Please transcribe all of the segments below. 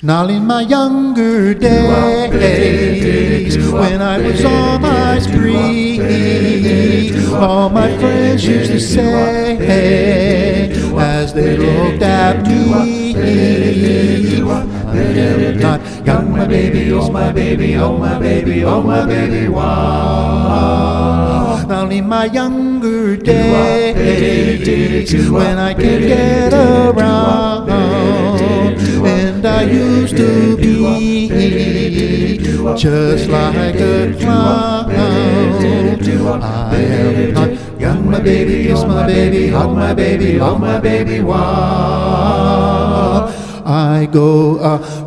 Now in my younger days, when I was on my spree, all my friends used to say, as they looked at me, I am not young, my baby, oh my baby, oh my baby, oh my baby, wow. Now in my younger days, when I could get around, just like a clown. I am not young, my baby, kiss my baby, hug my baby, love my baby, wow. I go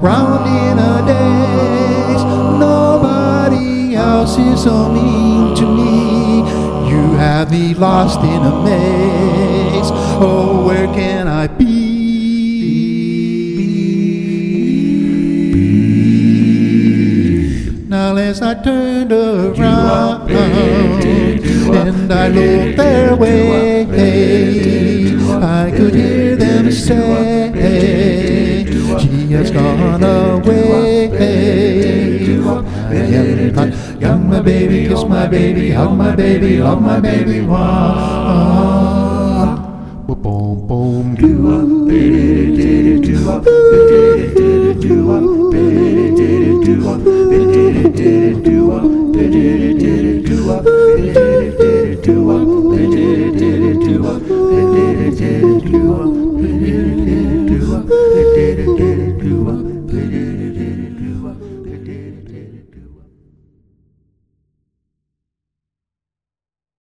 around in a daze, nobody else is so mean to me. You have me lost in a maze. Oh, where can I be? Now as I turned around and I looked their way, I could hear them say, She has gone away. I am not young, my baby, kiss my baby, hug my baby, love my baby, wow.